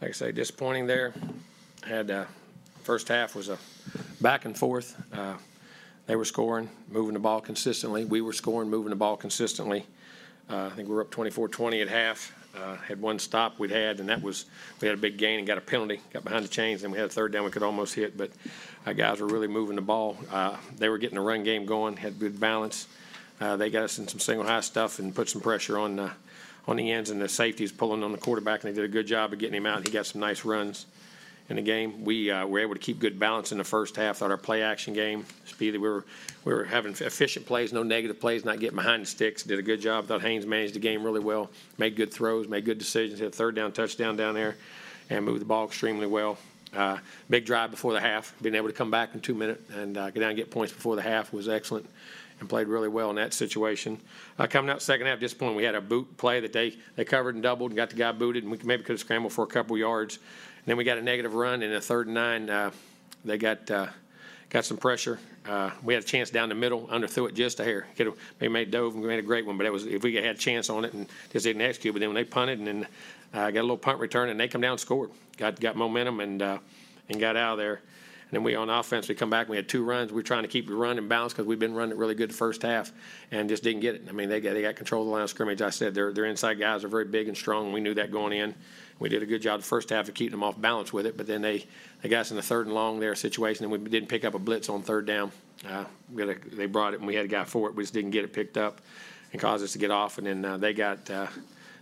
like I say, disappointing there. Had, uh, first half was a back and forth. Uh, They were scoring, moving the ball consistently. We were scoring, moving the ball consistently. Uh, I think we were up 24-20 at half. Uh, Had one stop we'd had, and that was, we had a big gain and got a penalty, got behind the chains, and we had a third down we could almost hit, but our guys were really moving the ball. Uh, They were getting the run game going, had good balance. Uh, They got us in some single high stuff and put some pressure on, on the ends, and the safeties pulling on the quarterback, and they did a good job of getting him out. He got some nice runs in the game. We uh, were able to keep good balance in the first half. Thought our play action game, speedy. We were we were having efficient plays, no negative plays, not getting behind the sticks. Did a good job. Thought Haynes managed the game really well. Made good throws, made good decisions. Hit a third down touchdown down there, and moved the ball extremely well. Uh, big drive before the half. Being able to come back in two minutes and uh, get down and get points before the half was excellent and played really well in that situation. Uh, coming out second half, disappointing. We had a boot play that they, they covered and doubled and got the guy booted, and we maybe could have scrambled for a couple yards. And then we got a negative run in a third and nine. Uh, they got uh, got some pressure. Uh, we had a chance down the middle, underthrew it just a hair. Could have maybe made dove and made a great one, but it was if we had a chance on it and just didn't execute. But then when they punted and then uh, got a little punt return and they come down and scored, got got momentum and and got out of there. And then we on offense, we come back. We had two runs. We were trying to keep the run in balance because we've been running really good the first half, and just didn't get it. I mean, they got they got control of the line of scrimmage. I said their their inside guys are very big and strong. We knew that going in. We did a good job the first half of keeping them off balance with it, but then they they got us in the third and long there situation, and we didn't pick up a blitz on third down. Uh, a, they brought it, and we had a guy for it. We just didn't get it picked up, and caused us to get off. And then uh, they got uh,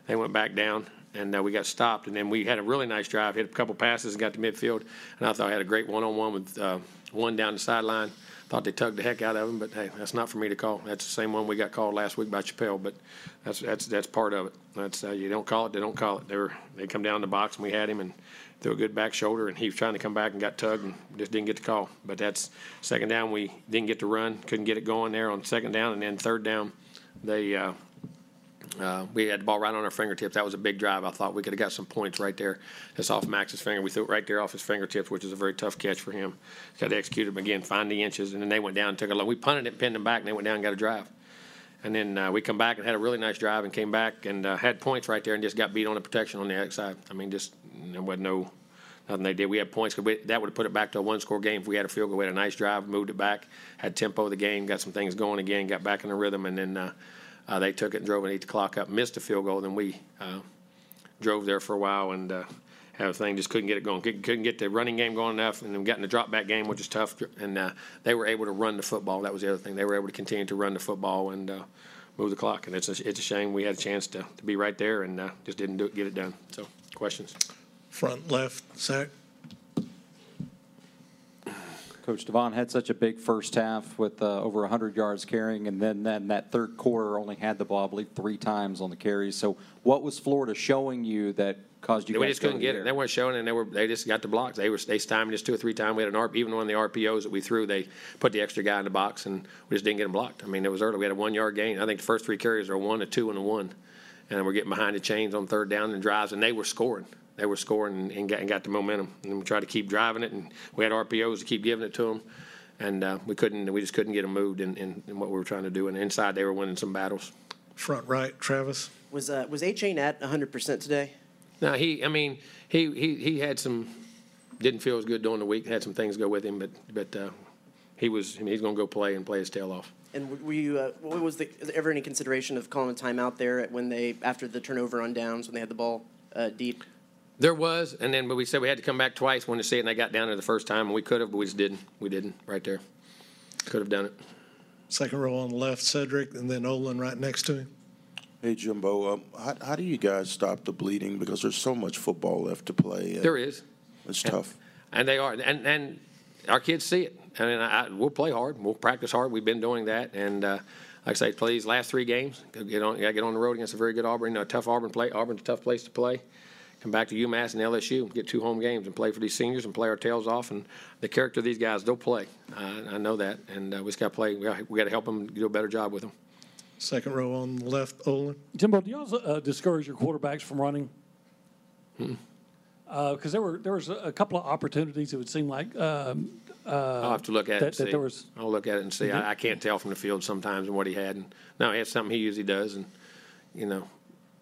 they went back down, and uh, we got stopped. And then we had a really nice drive, hit a couple passes, and got to midfield. And I thought I had a great one-on-one with uh, one down the sideline. Thought they tugged the heck out of him, but hey, that's not for me to call. That's the same one we got called last week by Chappelle, but that's that's that's part of it. That's uh, you don't call it, they don't call it. They were they come down the box and we had him and threw a good back shoulder and he was trying to come back and got tugged and just didn't get the call. But that's second down we didn't get to run, couldn't get it going there on second down, and then third down they uh, uh, we had the ball right on our fingertips. That was a big drive. I thought we could have got some points right there. Just off Max's finger. We threw it right there off his fingertips, which is a very tough catch for him. Got to execute him again, find the inches, and then they went down and took a look. We punted it, pinned them back, and they went down and got a drive. And then uh, we come back and had a really nice drive and came back and uh, had points right there and just got beat on the protection on the outside. I mean, just there wasn't no nothing they did. We had points. 'cause we, that would have put it back to a one-score game if we had a field goal. We had a nice drive, moved it back, had tempo of the game, got some things going again, got back in the rhythm, and then uh, they took it and drove it, eight o'clock up, missed a field goal. Then we uh, drove there for a while and uh, had a thing, just couldn't get it going. Couldn't, couldn't get the running game going enough, and then got in the drop back game, which is tough. And uh, they were able to run the football. That was the other thing. They were able to continue to run the football and uh, move the clock. And it's a, it's a shame we had a chance to, to be right there and uh, just didn't do it, get it done. So, questions? Front left, Zach. Coach Devon had such a big first half with uh, over 100 yards carrying, and then, then that third quarter only had the ball, I believe, three times on the carries. So, what was Florida showing you that caused you? we guys just couldn't get it. They weren't showing, and they were they just got the blocks. They were they stymied us two or three times. We had an RP, even one of the RPOs that we threw. They put the extra guy in the box, and we just didn't get them blocked. I mean, it was early. We had a one yard gain. I think the first three carries are a one, a two, and a one, and we're getting behind the chains on third down and drives, and they were scoring. They were scoring and, and, got, and got the momentum, and we tried to keep driving it, and we had RPOs to keep giving it to them. And uh, we couldn't. We just couldn't get them moved in, in, in what we were trying to do. And inside, they were winning some battles. Front right, Travis. Was uh, was Achane at 100% today? No, he, I mean, he, he, he had some, didn't feel as good during the week. Had some things go with him, but but uh, he was. I mean, he's going to go play and play his tail off. And were you? Uh, what was the? Is there ever any consideration of calling a timeout there when they after the turnover on downs when they had the ball uh, deep? There was, and then but we said we had to come back twice when to see it, and they got down there the first time, and we could have, but we just didn't. We didn't right there. Could have done it. Second row on the left, Cedric, and then Olin right next to him. Hey, Jimbo, um, how, how do you guys stop the bleeding? Because there's so much football left to play. and There is, It's tough. and they are, and and our kids see it. I mean, I, we'll play hard, we'll practice hard. We've been doing that, and uh, like I say, play these last three games. Go Get on, got to get on the road against a very good Auburn. You know, a tough Auburn play. Auburn's a tough place to play. Come back to UMass and LSU, get two home games, and play for these seniors and play our tails off. And the character of these guys, they'll play. Uh, I know that, and uh, we just got to play. We got, we got to help them do a better job with them. Second row on the left, Olin. Jimbo, do y'all uh, discourage your quarterbacks from running? Hmm. Because there were there was a couple of opportunities. It would seem like um, I'll have to look at it that- and that see. there was- I'll look at it and see. I, I can't tell from the field sometimes and what he had. And no, it's something he usually does, and you know,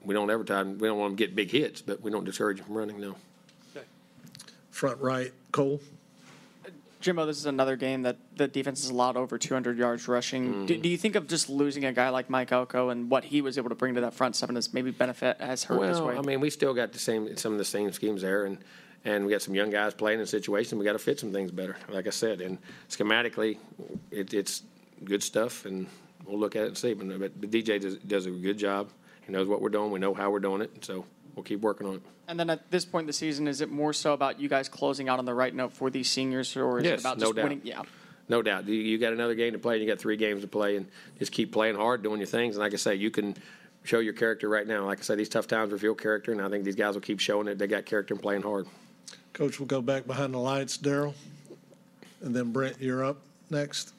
we don't ever try. We don't want him to get big hits, but we don't discourage them from running. No. front right. Cole? Jimbo, this is another game that the defense is allowed over 200 yards rushing. Mm-hmm. Do, do you think of just losing a guy like Mike Elko and what he was able to bring to that front seven as maybe benefit has hurt this Well, way? I mean, we still got the same, some of the same schemes there, and, and we got some young guys playing in situations, we got to fit some things better, like I said. And schematically, it, it's good stuff, and we'll look at it and see. But, but DJ does, does a good job. He knows what we're doing, we know how we're doing it, so we'll keep working on it. and then at this point in the season, is it more so about you guys closing out on the right note for these seniors, or is Yes, it about no just doubt. winning? Yeah. No doubt. You, you got another game to play, and you got three games to play, and just keep playing hard, doing your things. And like I say, you can show your character right now. Like I say, these tough times reveal character, and I think these guys will keep showing it. They got character and playing hard. Coach we'll go back behind the lights. Daryl? And then Brent, you're up next.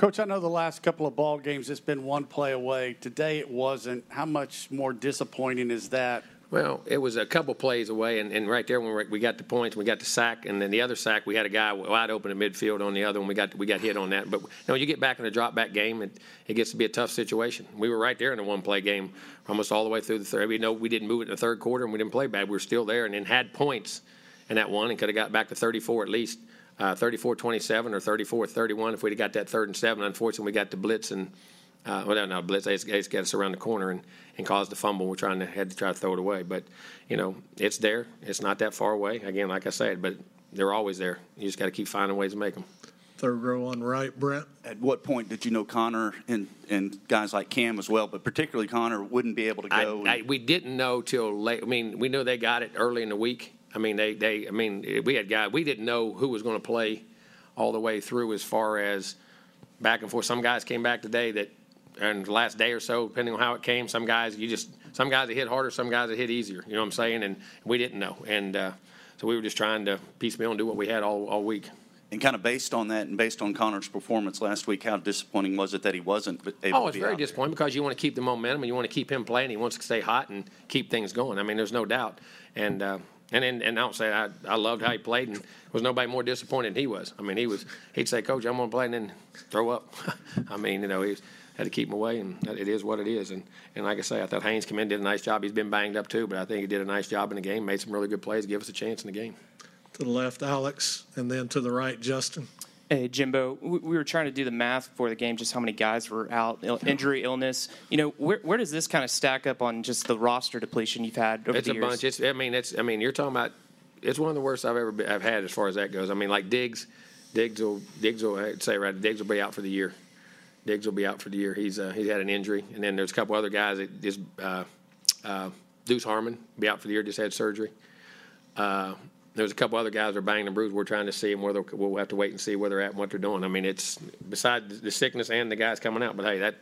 Coach, I know the last couple of ball games, it's been one play away. Today it wasn't. How much more disappointing is that? Well, it was a couple plays away, and, and right there when we, got the points, we got the sack, and then the other sack, we had a guy wide open in midfield on the other one. We got we got hit on that. But you know, you get back in a drop back game, it, it gets to be a tough situation. We were right there in a one play game, almost all the way through the third. We know we didn't move it in the third quarter, and we didn't play bad. We were still there, and then had points in that one, and could have got back to 34 at least. Uh, 34-27 or 34-31 if we'd have got that third and seven. Unfortunately, we got the blitz and uh, well, not blitz. They just, they just got us around the corner and, and caused the fumble. We're trying to had to try to throw it away, but you know it's there. It's not that far away. Again, like I said, but they're always there. You just got to keep finding ways to make them. Third row on right. Brent? At what point did you know Connor and, and guys like Cam as well, but particularly Connor, wouldn't be able to go? I, and- we didn't know till late. I mean, we knew they got it early in the week. I mean, they, they I mean, we had guys. We didn't know who was going to play all the way through as far as back and forth. Some guys came back today that, and the last day or so, depending on how it came, some guys you just some guys that hit harder, some guys that hit easier. You know what I'm saying? And we didn't know, and uh, so we were just trying to piecemeal and do what we had all all week. And kind of based on that and based on Connor's performance last week, how disappointing was it that he wasn't able Oh, it's very out there? disappointing because you want to keep the momentum and you want to keep him playing. He wants to stay hot and keep things going. I mean, there's no doubt. And uh, and and, and I don't say I, I loved how he played, and was nobody more disappointed than he was. I mean, he was he'd say, "Coach, I'm going to play," and then throw up. I mean, you know, he had to keep him away, and it is what it is. And and like I say, I thought Haynes came in did a nice job. He's been banged up too, but I think he did a nice job in the game. Made some really good plays, give us a chance in the game. To the left, Alex. And then to the right, Justin. Hey, Jimbo, we we were trying to do the math for the game, just how many guys were out, Ill- injury, illness. You know, where, where does this kind of stack up on just the roster depletion you've had over It's the a bunch. It's. I mean, it's. I mean, you're talking about. It's one of the worst I've ever been, I've had as far as that goes. I mean, like Diggs, Diggs will Diggs will I'd say right. Diggs will be out for the year. Diggs will be out for the year. He's uh, he's had an injury, and then there's a couple other guys that just uh, uh, Deuce Harmon be out for the year. Just had surgery. Uh, there's a couple other guys that are banged and bruised. We're trying to see them whether we'll have to wait and see where they're at and what they're doing. I mean, it's besides the sickness and the guys coming out, but hey, that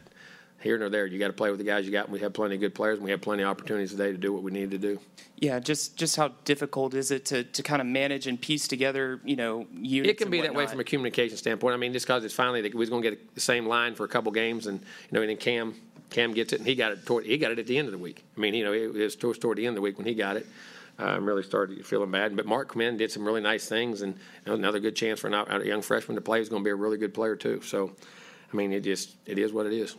here nor there, you got to play with the guys you got. And we have plenty of good players, and we have plenty of opportunities today to do what we need to do. Yeah, just just how difficult is it to, to kind of manage and piece together, you know, units It can be that way from a communication standpoint. I mean, just because it's finally we're going to get the same line for a couple games, and you know, and then Cam Cam gets it, and he got it toward he got it at the end of the week. I mean, you know, it was towards toward the end of the week when he got it. Um, really started feeling bad, but Mark come in, did some really nice things, and another good chance for an, a young freshman to play. He's going to be a really good player too. So, I mean, it just it is what it is.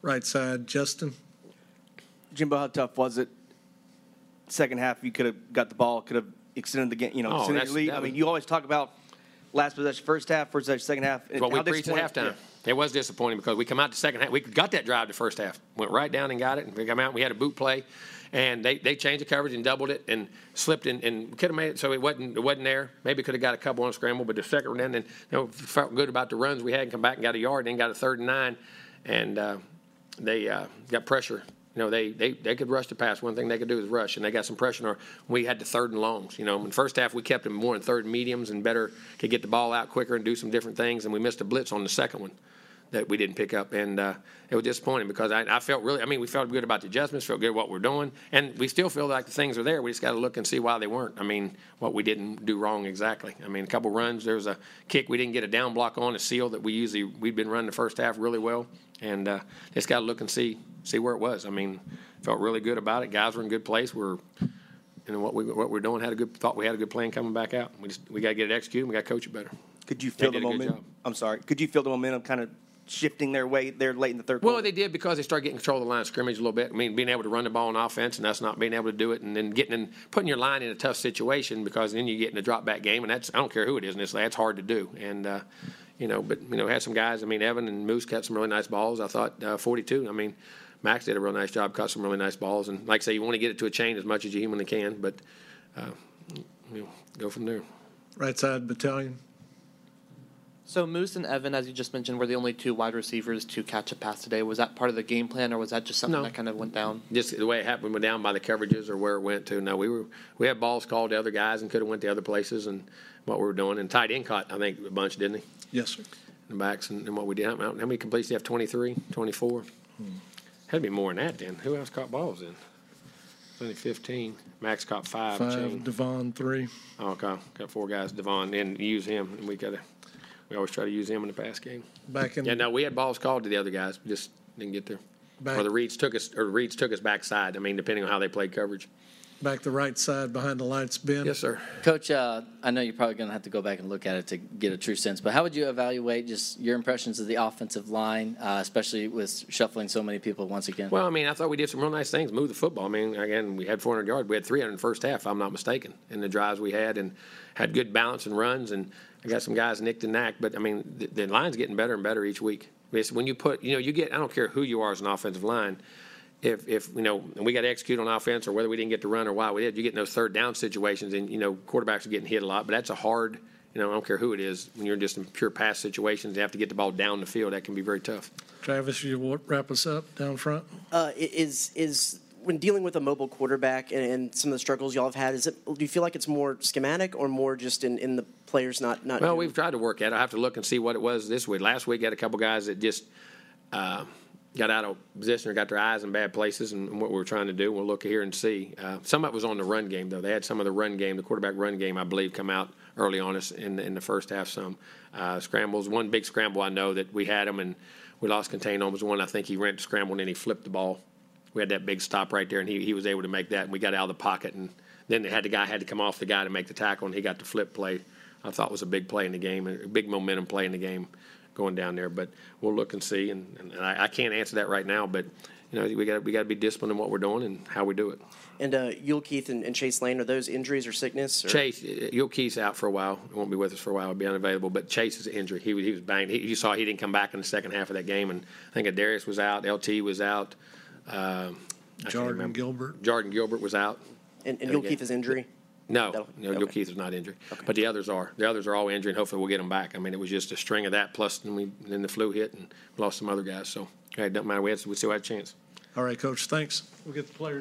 Right side, Justin. Jimbo, how tough was it? Second half, you could have got the ball, could have extended the game, you know, Oh, extended that's- your lead. I mean, you always talk about last possession, first half, first possession, second half. Well, we How preached at disappointing- halftime. It was disappointing because we come out the second half. We got that drive the first half. Went right down and got it. And we come out. We had a boot play, and they, they changed the coverage and doubled it and slipped and, and could have made it so it wasn't it wasn't there. Maybe could have got a couple on scramble, but the second one, then you know felt good about the runs we had and come back and got a yard, and then got a third and nine, and uh, they uh, got pressure. You know, they, they, they could rush the pass. One thing they could do is rush, and they got some pressure. on our- We had the third and longs. You know, in the first half we kept them more in third and mediums and better could get the ball out quicker and do some different things. And we missed a blitz on the second one that we didn't pick up, and uh, it was disappointing because I, I felt really. I mean, we felt good about the adjustments, felt good what we're doing, and we still feel like the things are there. We just got to look and see why they weren't. I mean, what we didn't do wrong exactly. I mean, a couple runs. There was a kick we didn't get a down block on a seal that we usually we'd been running the first half really well, and uh, just got to look and see see where it was. I mean, felt really good about it. Guys were in good place. We're you know what we what we're doing had a good thought we had a good plan coming back out. We just we got to get it executed. We got to coach it better. Could you feel the momentum? I'm sorry. Could you feel the momentum kind of shifting their way there late in the third Well, quarter? they did because they started getting control of the line of scrimmage a little bit. I mean, being able to run the ball on offense and us not being able to do it, and then getting in, putting your line in a tough situation because then you get in a drop back game, and that's I don't care who it is, and it's, that's hard to do. And uh, you know, but you know, had some guys. I mean, Evan and Moose cut some really nice balls. I thought uh, 42. I mean, Max did a real nice job, caught some really nice balls, and like I say, you want to get it to Achane as much as you humanly can, but uh, you know, go from there. Right side battalion. So Moose and Evan, as you just mentioned, were the only two wide receivers to catch a pass today. Was that part of the game plan, or was that just something No. that kind of went down? just the way it happened went down by the coverages or where it went to. No, we were we had balls called to other guys and could have went to other places and what we were doing. And tight end caught I think a bunch, didn't he? Yes, sir. The backs and, and what we did. How, how many completes do you have? 23, 24? Hmm. Had to be more than that then. Who else caught balls then? Only 15. Max caught five. Five, chain. Devon, three. Oh, okay. Got four guys. Devon and use him. And we got to. We always try to use him in the pass game. Back in, Yeah, no, we had balls called to the other guys. We just didn't get there. Back- Or the reads took us, or the reads took us backside. I mean, depending on how they played coverage. Back the right side behind the lights bin. Yes, sir. Coach, uh, I know you're probably going to have to go back and look at it to get a true sense, but how would you evaluate just your impressions of the offensive line, uh, especially with shuffling so many people once again? Well, I mean, I thought we did some real nice things, move the football. I mean, again, we had 400 yards. We had 300 in the first half, if I'm not mistaken, in the drives we had, and had good balance and runs. And I got some guys nicked and knacked, but I mean, the, the line's getting better and better each week. It's when you put, you know, you get, I don't care who you are as an offensive line. If, if you know, and we got to execute on offense, or whether we didn't get to run or why we did, you get in those third down situations, and you know, quarterbacks are getting hit a lot. But that's a hard, you know, I don't care who it is. When you're just in pure pass situations, you have to get the ball down the field. That can be very tough. Travis, you wa- wrap us up down front? Uh, is is when dealing with a mobile quarterback and, and some of the struggles y'all have had, is it do you feel like it's more schematic or more just in, in the players not not? Well, doing- we've tried to work at it. I have to look and see what it was this week. Last week, had a couple guys that just uh, got out of position or got their eyes in bad places, and, what we were trying to do. We'll look here and see. Uh, some of it was on the run game, though. They had some of the run game, the quarterback run game, I believe, come out early on us in in the first half. Some uh, scrambles. One big scramble I know that we had him and we lost contain on was one. I think he ran scramble and then he flipped the ball. We had that big stop right there, and he, he was able to make that. And we got out of the pocket, and then they had the guy had to come off the guy to make the tackle, and he got the flip play. I thought was a big play in the game, a big momentum play in the game going down there. But we'll look and see, and, and I, I can't answer that right now. But you know, we got we got to be disciplined in what we're doing and how we do it. and uh, Yulkeith and, and Chase Lane are those injuries or sickness? Or? Chase, Yulkeith's out for a while. He won't be with us for a while. He'll be unavailable. But Chase's injury, he was he was banged. He, you saw he didn't come back in the second half of that game, and I think Darius was out. LT was out. Um, Jordan. Gilbert. Jordan Gilbert was out. and, and Yule Okay. Keith's injury. No, That'll- no, Yul okay. Keith is not injured, but the others are. The others are all injured. and Hopefully, we'll get them back. I mean, it was just a string of that. Plus, then we then the flu hit and lost some other guys. So, hey, it doesn't matter. We had we still had a chance. All right, Coach, thanks. We'll get the players.